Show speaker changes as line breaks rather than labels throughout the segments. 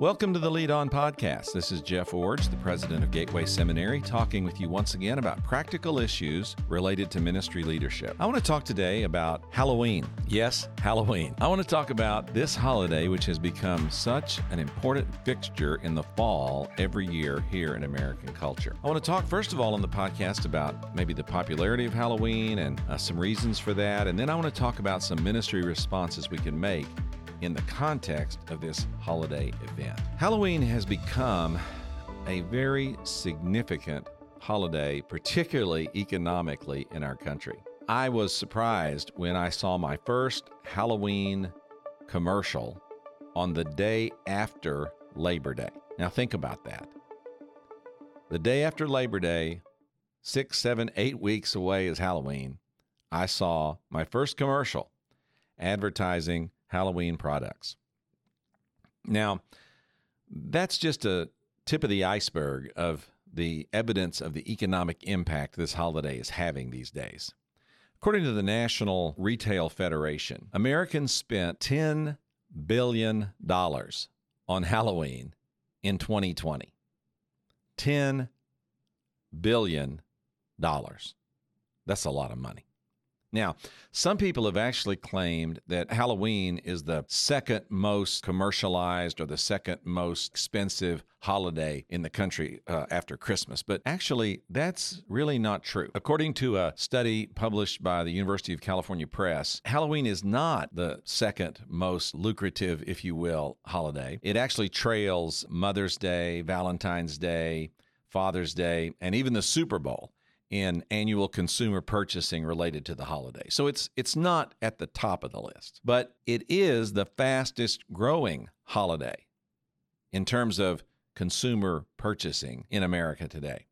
Welcome to the Lead On Podcast. This is Jeff Iorg, the president of Gateway Seminary, talking with you once again about practical issues related to ministry leadership. I want to talk today about Halloween. Yes, Halloween. I want to talk about this holiday, which has become such an important fixture in the fall every year here in American culture. I want to talk, first of all, on the podcast about maybe the popularity of Halloween and uh, some reasons for that. And then I want to talk about some ministry responses we can make in the context of this holiday event. Halloween has become a very significant holiday, particularly economically in our country. I was surprised when I saw my first Halloween commercial on the day after Labor Day. Now, think about that. The day after Labor Day, six, seven, eight weeks away is Halloween, I saw my first commercial advertising Halloween products. Now, that's just a tip of the iceberg of the evidence of the economic impact this holiday is having these days. According to the National Retail Federation, Americans spent $10 billion on Halloween in 2020. $10 billion. That's a lot of money. Now, some people have actually claimed that Halloween is the second most commercialized or the second most expensive holiday in the country uh, after Christmas. But actually, that's really not true. According to a study published by the University of California Press, Halloween is not the second most lucrative, if you will, holiday. It actually trails Mother's Day, Valentine's Day, Father's Day, and even the Super Bowl in annual consumer purchasing related to the holiday. So it's it's not at the top of the list, but it is the fastest growing holiday in terms of consumer purchasing in America today.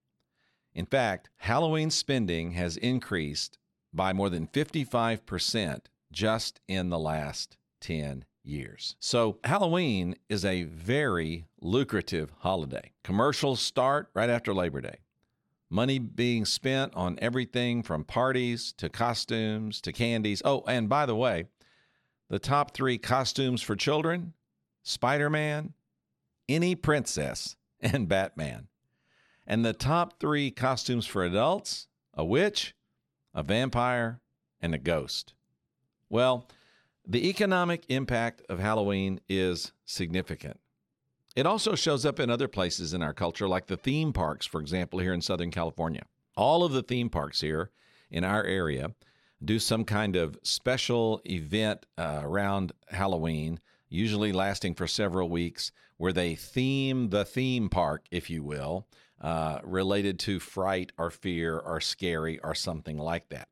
In fact, Halloween spending has increased by more than 55% just in the last 10 years. So, Halloween is a very lucrative holiday. Commercials start right after Labor Day. Money being spent on everything from parties to costumes to candies. Oh, and by the way, the top three costumes for children Spider Man, any princess, and Batman. And the top three costumes for adults a witch, a vampire, and a ghost. Well, the economic impact of Halloween is significant. It also shows up in other places in our culture, like the theme parks, for example, here in Southern California. All of the theme parks here in our area do some kind of special event uh, around Halloween, usually lasting for several weeks, where they theme the theme park, if you will, uh, related to fright or fear or scary or something like that.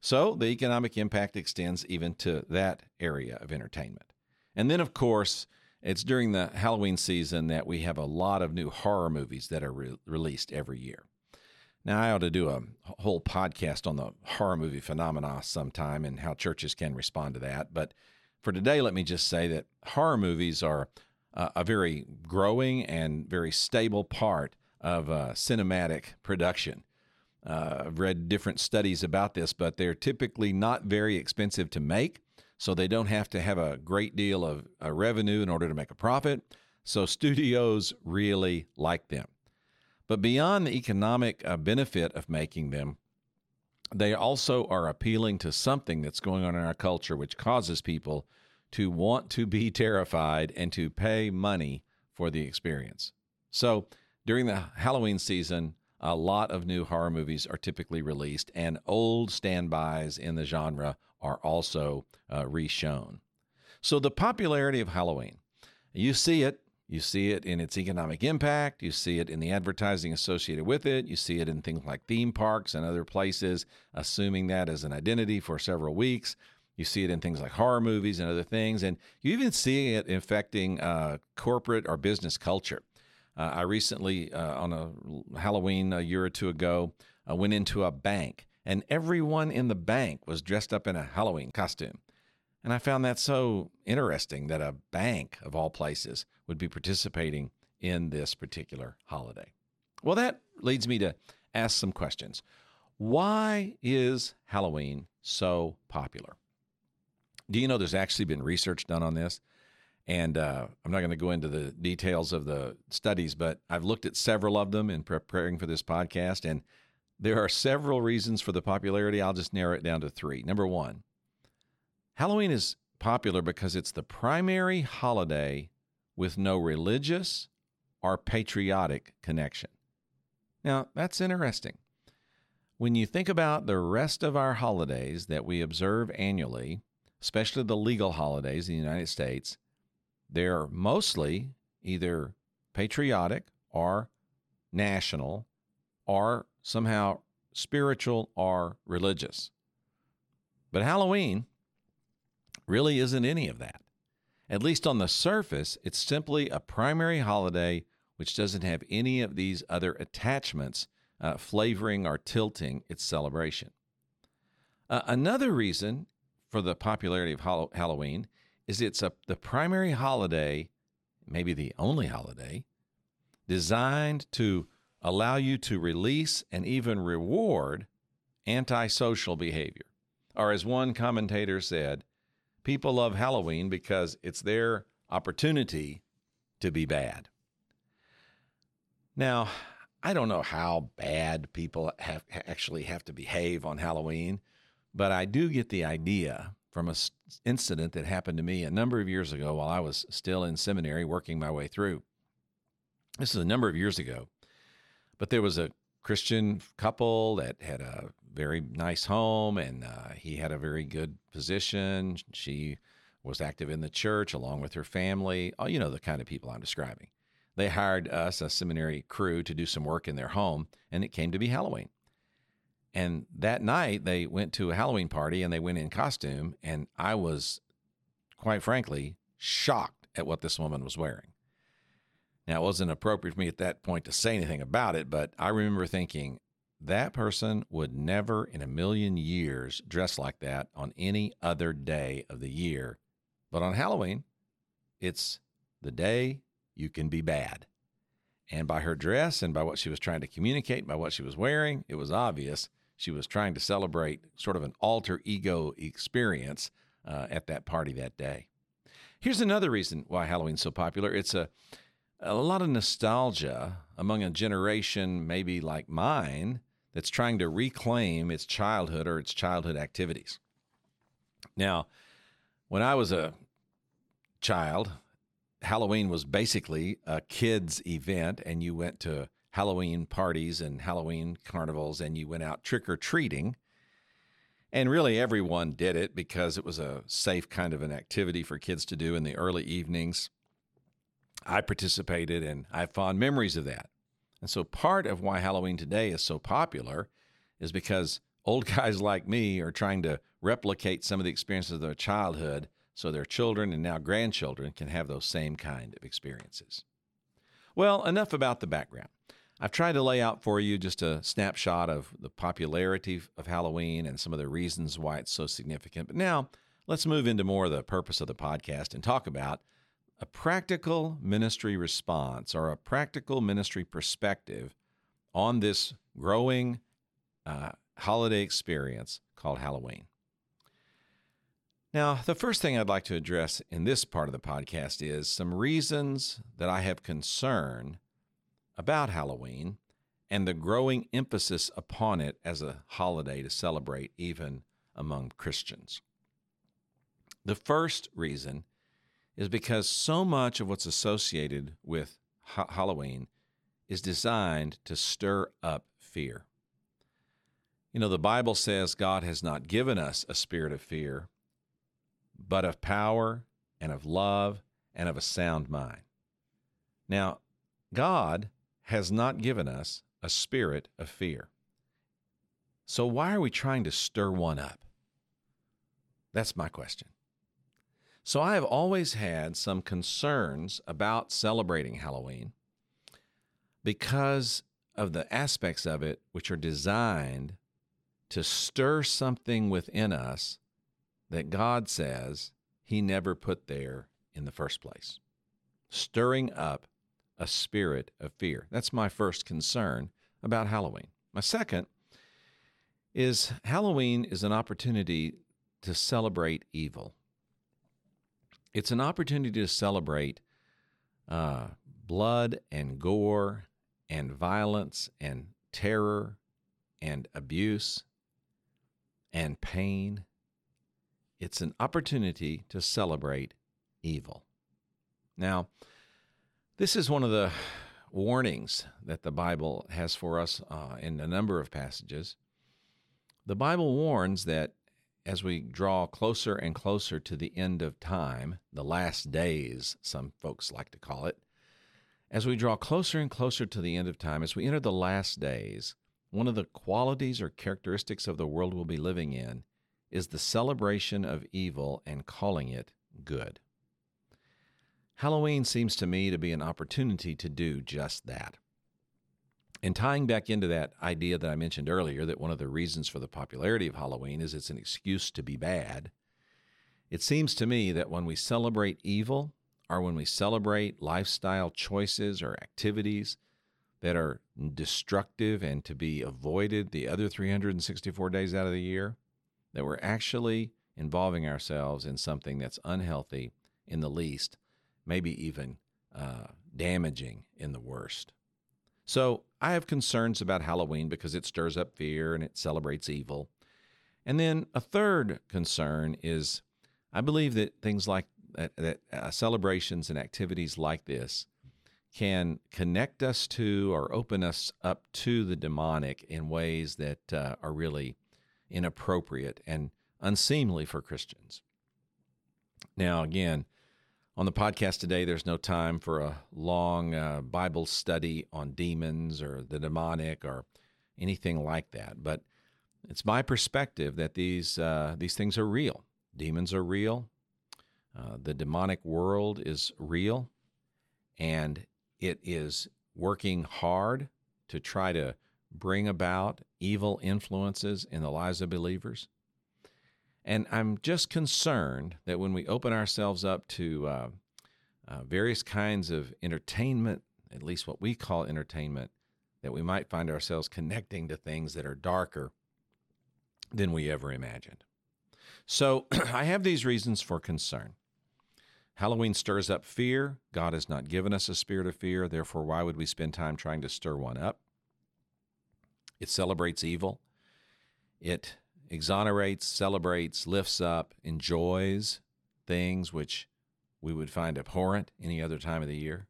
So the economic impact extends even to that area of entertainment. And then, of course, it's during the Halloween season that we have a lot of new horror movies that are re- released every year. Now, I ought to do a whole podcast on the horror movie phenomena sometime and how churches can respond to that. But for today, let me just say that horror movies are uh, a very growing and very stable part of uh, cinematic production. Uh, I've read different studies about this, but they're typically not very expensive to make so they don't have to have a great deal of uh, revenue in order to make a profit. So studios really like them. But beyond the economic uh, benefit of making them, they also are appealing to something that's going on in our culture, which causes people to want to be terrified and to pay money for the experience. So during the Halloween season, a lot of new horror movies are typically released, and old standbys in the genre are also uh, reshown. So, the popularity of Halloween, you see it. You see it in its economic impact. You see it in the advertising associated with it. You see it in things like theme parks and other places, assuming that as an identity for several weeks. You see it in things like horror movies and other things. And you even see it affecting uh, corporate or business culture. Uh, I recently, uh, on a Halloween a year or two ago, uh, went into a bank, and everyone in the bank was dressed up in a Halloween costume. And I found that so interesting that a bank, of all places, would be participating in this particular holiday. Well, that leads me to ask some questions. Why is Halloween so popular? Do you know there's actually been research done on this? And uh, I'm not going to go into the details of the studies, but I've looked at several of them in preparing for this podcast. And there are several reasons for the popularity. I'll just narrow it down to three. Number one, Halloween is popular because it's the primary holiday with no religious or patriotic connection. Now, that's interesting. When you think about the rest of our holidays that we observe annually, especially the legal holidays in the United States, they're mostly either patriotic or national or somehow spiritual or religious. But Halloween really isn't any of that. At least on the surface, it's simply a primary holiday which doesn't have any of these other attachments uh, flavoring or tilting its celebration. Uh, another reason for the popularity of Halloween is it's a, the primary holiday, maybe the only holiday, designed to allow you to release and even reward antisocial behavior. Or, as one commentator said, people love Halloween because it's their opportunity to be bad. Now, I don't know how bad people have actually have to behave on Halloween, but I do get the idea from an incident that happened to me a number of years ago while I was still in seminary working my way through. This is a number of years ago, but there was a Christian couple that had a very nice home and uh, he had a very good position. She was active in the church along with her family. Oh, you know, the kind of people I'm describing. They hired us, a seminary crew, to do some work in their home, and it came to be Halloween. And that night they went to a Halloween party and they went in costume. And I was, quite frankly, shocked at what this woman was wearing. Now, it wasn't appropriate for me at that point to say anything about it, but I remember thinking that person would never in a million years dress like that on any other day of the year. But on Halloween, it's the day you can be bad. And by her dress and by what she was trying to communicate, by what she was wearing, it was obvious she was trying to celebrate sort of an alter ego experience uh, at that party that day. Here's another reason why Halloween's so popular. It's a a lot of nostalgia among a generation maybe like mine that's trying to reclaim its childhood or its childhood activities. Now, when I was a child, Halloween was basically a kids' event, and you went to Halloween parties and Halloween carnivals and you went out trick or treating. And really, everyone did it because it was a safe kind of an activity for kids to do in the early evenings. I participated and I have fond memories of that. And so, part of why Halloween today is so popular is because old guys like me are trying to replicate some of the experiences of their childhood so their children and now grandchildren can have those same kind of experiences. Well, enough about the background. I've tried to lay out for you just a snapshot of the popularity of Halloween and some of the reasons why it's so significant. But now let's move into more of the purpose of the podcast and talk about a practical ministry response or a practical ministry perspective on this growing uh, holiday experience called Halloween. Now, the first thing I'd like to address in this part of the podcast is some reasons that I have concern about Halloween and the growing emphasis upon it as a holiday to celebrate, even among Christians. The first reason is because so much of what's associated with ha- Halloween is designed to stir up fear. You know, the Bible says God has not given us a spirit of fear, but of power and of love and of a sound mind. Now, God has not given us a spirit of fear. So, why are we trying to stir one up? That's my question. So, I have always had some concerns about celebrating Halloween because of the aspects of it which are designed to stir something within us that God says He never put there in the first place. Stirring up a spirit of fear. That's my first concern about Halloween. My second is Halloween is an opportunity to celebrate evil. It's an opportunity to celebrate uh, blood and gore and violence and terror and abuse and pain. It's an opportunity to celebrate evil. Now, this is one of the warnings that the Bible has for us uh, in a number of passages. The Bible warns that as we draw closer and closer to the end of time, the last days, some folks like to call it, as we draw closer and closer to the end of time, as we enter the last days, one of the qualities or characteristics of the world we'll be living in is the celebration of evil and calling it good. Halloween seems to me to be an opportunity to do just that. And tying back into that idea that I mentioned earlier, that one of the reasons for the popularity of Halloween is it's an excuse to be bad, it seems to me that when we celebrate evil, or when we celebrate lifestyle choices or activities that are destructive and to be avoided the other 364 days out of the year, that we're actually involving ourselves in something that's unhealthy in the least, maybe even uh, damaging in the worst. So I have concerns about Halloween because it stirs up fear and it celebrates evil. And then a third concern is I believe that things like that, uh, celebrations and activities like this can connect us to or open us up to the demonic in ways that uh, are really inappropriate and unseemly for Christians. Now, again, on the podcast today, there's no time for a long uh, Bible study on demons or the demonic or anything like that. But it's my perspective that these uh, these things are real. Demons are real. Uh, the demonic world is real and it is working hard to try to bring about evil influences in the lives of believers. And I'm just concerned that when we open ourselves up to uh, uh, various kinds of entertainment, at least what we call entertainment, that we might find ourselves connecting to things that are darker than we ever imagined. So I have these reasons for concern. Halloween stirs up fear. God has not given us a spirit of fear. Therefore, why would we spend time trying to stir one up? It celebrates evil. It exonerates, celebrates, lifts up, enjoys things which we would find abhorrent any other time of the year.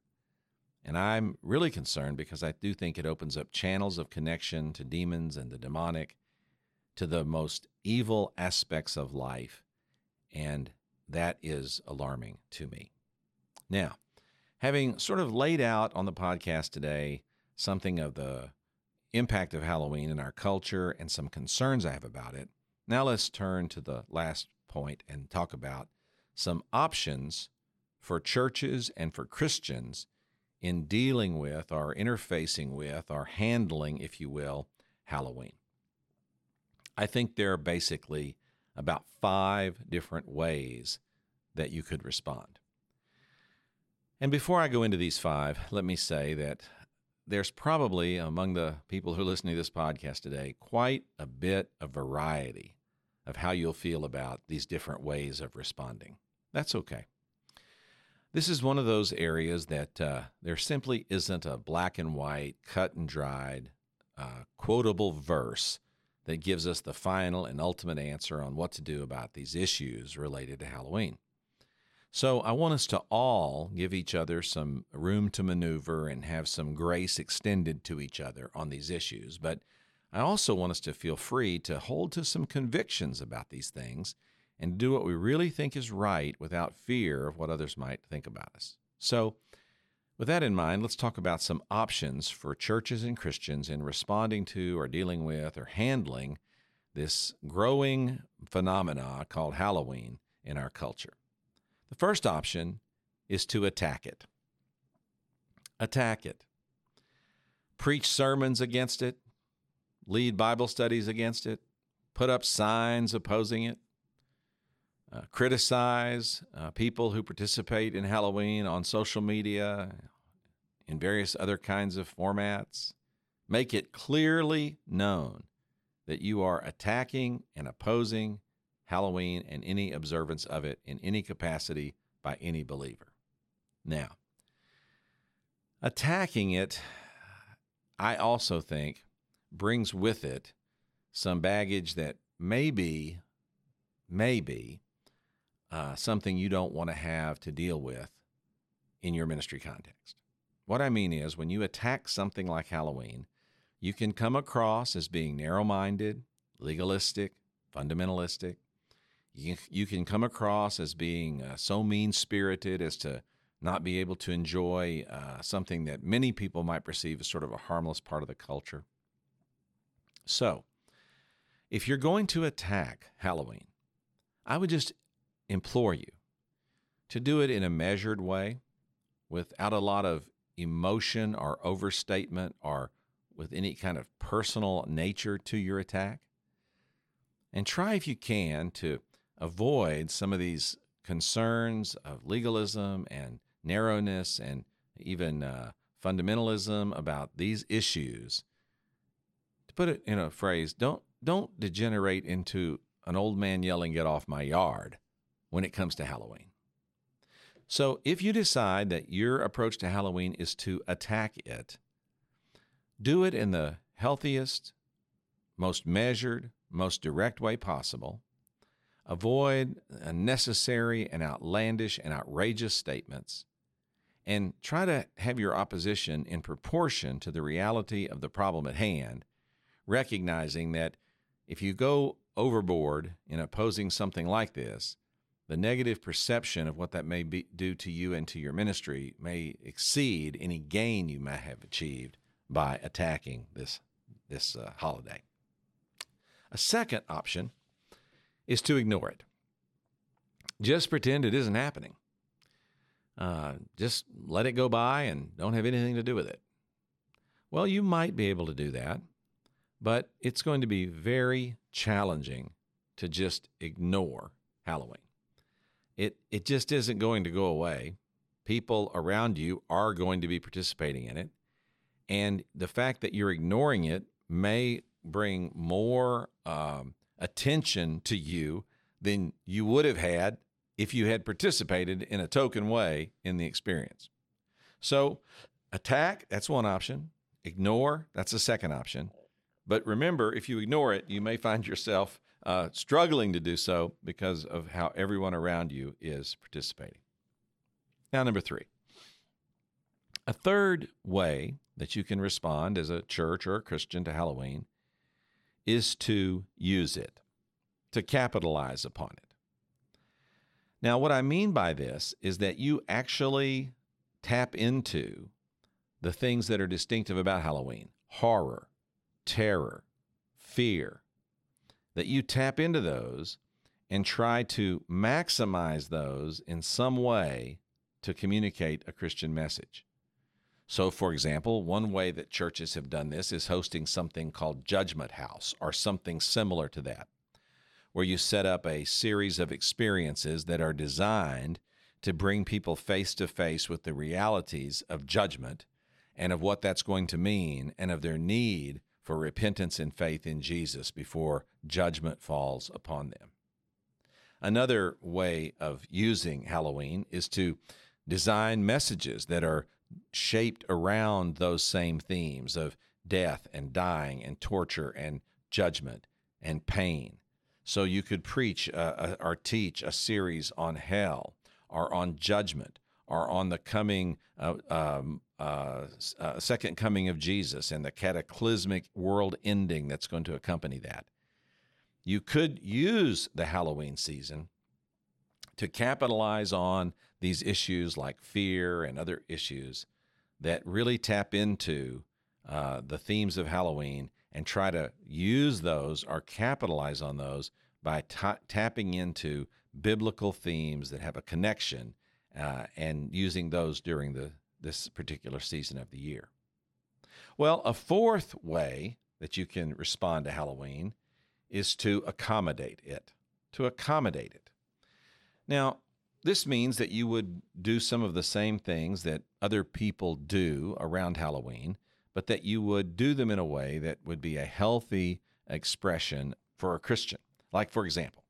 And I'm really concerned because I do think it opens up channels of connection to demons and the demonic, to the most evil aspects of life. And that is alarming to me. Now, having sort of laid out on the podcast today something of the impact of Halloween in our culture and some concerns I have about it, now let's turn to the last point and talk about some options for churches and for Christians in dealing with or interfacing with or handling, if you will, Halloween. I think there are basically about five different ways that you could respond. And before I go into these five, let me say that there's probably among the people who are listening to this podcast today quite a bit of variety of how you'll feel about these different ways of responding. That's okay. This is one of those areas that uh, there simply isn't a black and white, cut and dried, uh, quotable verse that gives us the final and ultimate answer on what to do about these issues related to Halloween. So I want us to all give each other some room to maneuver and have some grace extended to each other on these issues. But I also want us to feel free to hold to some convictions about these things and do what we really think is right without fear of what others might think about us. So, with that in mind, let's talk about some options for churches and Christians in responding to or dealing with or handling this growing phenomena called Halloween in our culture. The first option is to attack it. Attack it. Preach sermons against it, lead Bible studies against it, put up signs opposing it, uh, criticize uh, people who participate in Halloween on social media, in various other kinds of formats. Make it clearly known that you are attacking and opposing Halloween and any observance of it in any capacity by any believer. Now, attacking it, I also think, brings with it some baggage that maybe, maybe uh, something you don't want to have to deal with in your ministry context. What I mean is, when you attack something like Halloween, you can come across as being narrow minded, legalistic, fundamentalistic. You, you can come across as being uh, so mean spirited as to not be able to enjoy uh, something that many people might perceive as sort of a harmless part of the culture. So, if you're going to attack Halloween, I would just implore you to do it in a measured way without a lot of emotion or overstatement or with any kind of personal nature to your attack. And try, if you can, to avoid some of these concerns of legalism and narrowness and even uh, fundamentalism about these issues. To put it in a phrase, don't don't degenerate into an old man yelling, "Get off my yard!" when it comes to Halloween. So, if you decide that your approach to Halloween is to attack it, do it in the healthiest, most measured, most direct way possible. Avoid unnecessary and outlandish and outrageous statements. And try to have your opposition in proportion to the reality of the problem at hand, recognizing that if you go overboard in opposing something like this, the negative perception of what that may be, do to you and to your ministry may exceed any gain you may have achieved by attacking this this uh, holiday. A second option is to ignore it. Just pretend it isn't happening. Uh, just let it go by and don't have anything to do with it. Well, you might be able to do that, but it's going to be very challenging to just ignore Halloween. It, it just isn't going to go away. People around you are going to be participating in it. And the fact that you're ignoring it may bring more um, attention to you than you would have had if you had participated in a token way in the experience. So, attack, that's one option. Ignore, that's a second option. But remember, if you ignore it, you may find yourself uh, struggling to do so because of how everyone around you is participating. Now, number three. A third way that you can respond as a church or a Christian to Halloween is to use it, to capitalize upon it. Now, what I mean by this is that you actually tap into the things that are distinctive about Halloween horror, terror, fear, that you tap into those and try to maximize those in some way to communicate a Christian message. So, for example, one way that churches have done this is hosting something called Judgment House or something similar to that, where you set up a series of experiences that are designed to bring people face to face with the realities of judgment and of what that's going to mean and of their need for repentance and faith in Jesus before judgment falls upon them. Another way of using Halloween is to design messages that are shaped around those same themes of death and dying and torture and judgment and pain. So you could preach uh, or teach a series on hell or on judgment or on the coming uh, um, uh, uh, second coming of Jesus and the cataclysmic world ending that's going to accompany that. You could use the Halloween season to capitalize on these issues like fear and other issues that really tap into uh, the themes of Halloween and try to use those or capitalize on those by tapping into biblical themes that have a connection uh, and using those during the this particular season of the year. Well, a fourth way that you can respond to Halloween is to accommodate it, to accommodate it. Now, this means that you would do some of the same things that other people do around Halloween, but that you would do them in a way that would be a healthy expression for a Christian. Like, for example,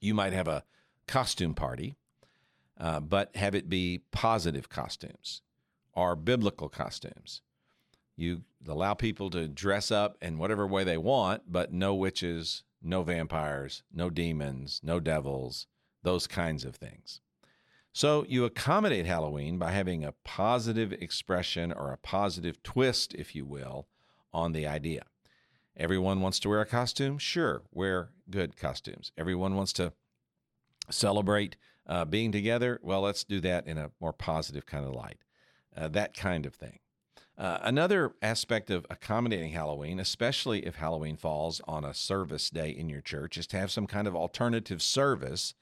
you might have a costume party uh, but have it be positive costumes or biblical costumes. You allow people to dress up in whatever way they want, but no witches, no vampires, no demons, no devils, those kinds of things. So you accommodate Halloween by having a positive expression or a positive twist, if you will, on the idea. Everyone wants to wear a costume? Sure, wear good costumes. Everyone wants to celebrate uh, being together? Well, let's do that in a more positive kind of light. Uh, that kind of thing. Uh, another aspect of accommodating Halloween, especially if Halloween falls on a service day in your church, is to have some kind of alternative service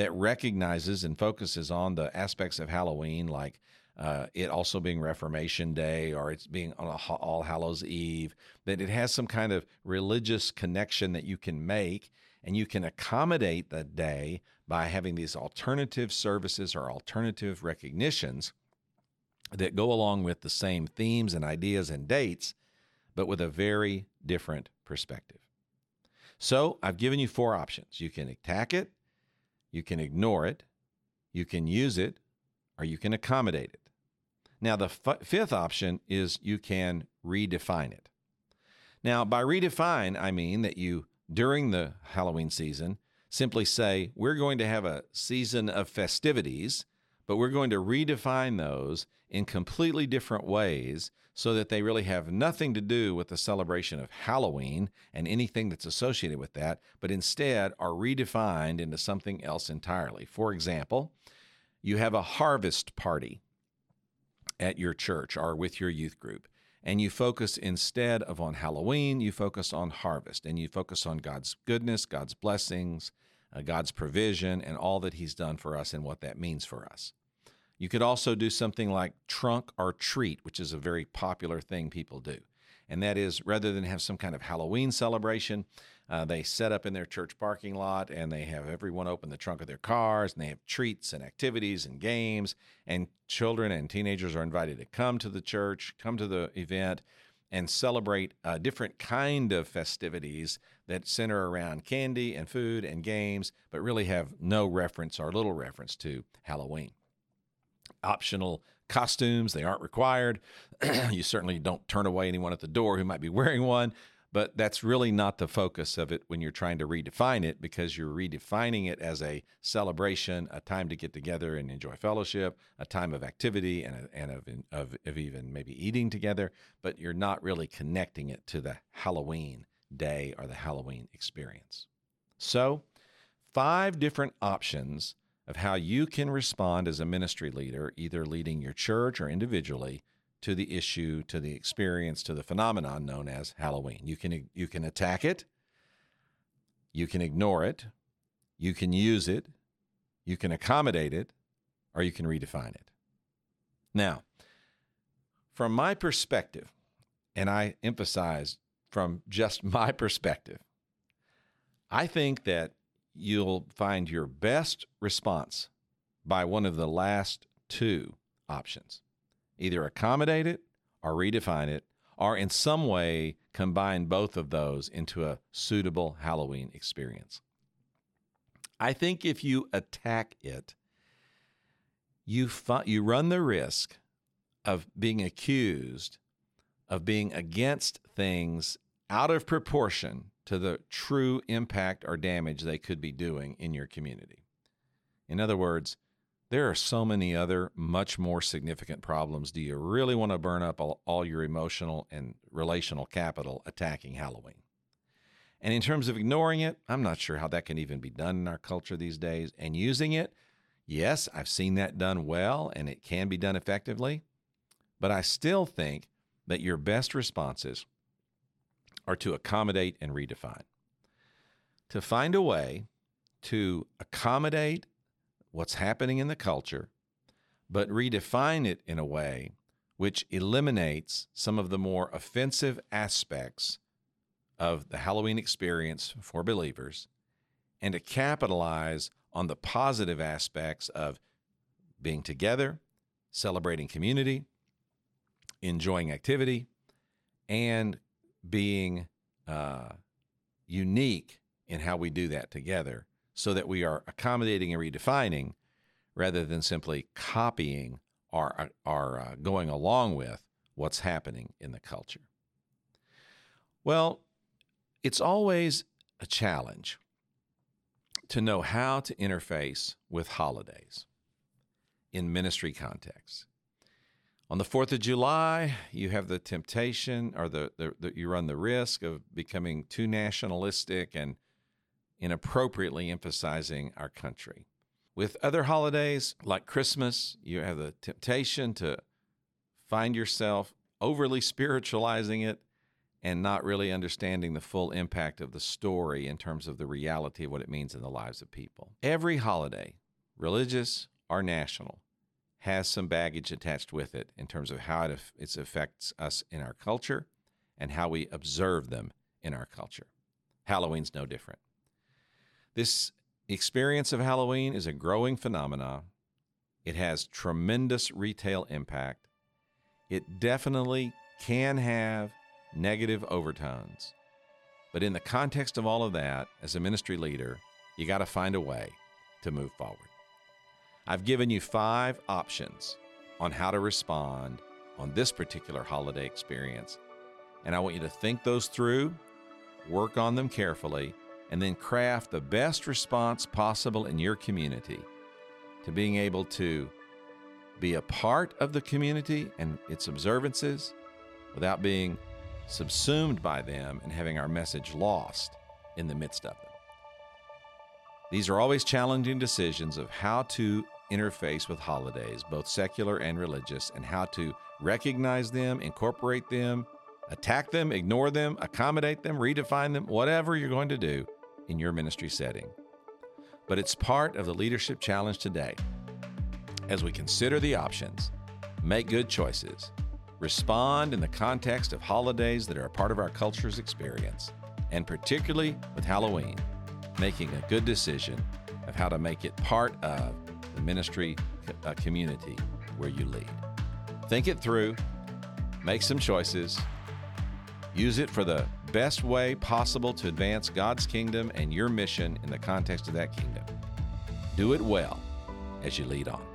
that recognizes and focuses on the aspects of Halloween, like uh, it also being Reformation Day or it's being on All Hallows Eve, that it has some kind of religious connection that you can make and you can accommodate the day by having these alternative services or alternative recognitions that go along with the same themes and ideas and dates, but with a very different perspective. So I've given you four options. You can attack it, you can ignore it, you can use it, or you can accommodate it. Now, the f- fifth option is you can redefine it. Now, by redefine, I mean that you, during the Halloween season, simply say, we're going to have a season of festivities but we're going to redefine those in completely different ways so that they really have nothing to do with the celebration of Halloween and anything that's associated with that, but instead are redefined into something else entirely. For example, you have a harvest party at your church or with your youth group and you focus instead of on Halloween, you focus on harvest and you focus on God's goodness, God's blessings, uh, God's provision, and all that He's done for us and what that means for us. You could also do something like trunk or treat, which is a very popular thing people do. And that is rather than have some kind of Halloween celebration, uh, they set up in their church parking lot and they have everyone open the trunk of their cars and they have treats and activities and games. And children and teenagers are invited to come to the church, come to the event, and celebrate a different kind of festivities that center around candy and food and games, but really have no reference or little reference to Halloween optional costumes. They aren't required. you certainly don't turn away anyone at the door who might be wearing one, but that's really not the focus of it when you're trying to redefine it because you're redefining it as a celebration, a time to get together and enjoy fellowship, a time of activity and, and of, of, of even maybe eating together, but you're not really connecting it to the Halloween day or the Halloween experience. So, five different options of how you can respond as a ministry leader, either leading your church or individually, to the issue, to the experience, to the phenomenon known as Halloween. You can you can attack it, you can ignore it, you can use it, you can accommodate it, or you can redefine it. Now, from my perspective, and I emphasize from just my perspective, I think that you'll find your best response by one of the last two options either accommodate it or redefine it, or in some way combine both of those into a suitable Halloween experience. I think if you attack it, you, fu- you run the risk of being accused of being against things out of proportion to the true impact or damage they could be doing in your community. In other words, there are so many other much more significant problems. Do you really want to burn up all, all, your emotional and relational capital attacking Halloween? And in terms of ignoring it, I'm not sure how that can even be done in our culture these days. And using it, yes, I've seen that done well and it can be done effectively. But I still think that your best responses are to accommodate and redefine. To find a way to accommodate what's happening in the culture, but redefine it in a way which eliminates some of the more offensive aspects of the Halloween experience for believers and to capitalize on the positive aspects of being together, celebrating community, enjoying activity, and being uh, unique in how we do that together so that we are accommodating and redefining rather than simply copying or, or uh, going along with what's happening in the culture. Well, it's always a challenge to know how to interface with holidays in ministry contexts. On the 4th of July, you have the temptation or the, the, the, you run the risk of becoming too nationalistic and inappropriately emphasizing our country. With other holidays like Christmas, you have the temptation to find yourself overly spiritualizing it and not really understanding the full impact of the story in terms of the reality of what it means in the lives of people. Every holiday, religious or national, has some baggage attached with it in terms of how it, it affects us in our culture and how we observe them in our culture. Halloween's no different. This experience of Halloween is a growing phenomenon. It has tremendous retail impact. It definitely can have negative overtones. But in the context of all of that, as a ministry leader, you got to find a way to move forward. I've given you five options on how to respond on this particular holiday experience. And I want you to think those through, work on them carefully, and then craft the best response possible in your community to being able to be a part of the community and its observances without being subsumed by them and having our message lost in the midst of them. These are always challenging decisions of how to interface with holidays, both secular and religious, and how to recognize them, incorporate them, attack them, ignore them, accommodate them, redefine them, whatever you're going to do in your ministry setting. But it's part of the leadership challenge today. As we consider the options, make good choices, respond in the context of holidays that are a part of our culture's experience, and particularly with Halloween, making a good decision of how to make it part of the ministry uh, community where you lead. Think it through, make some choices, use it for the best way possible to advance God's kingdom and your mission in the context of that kingdom. Do it well as you lead on.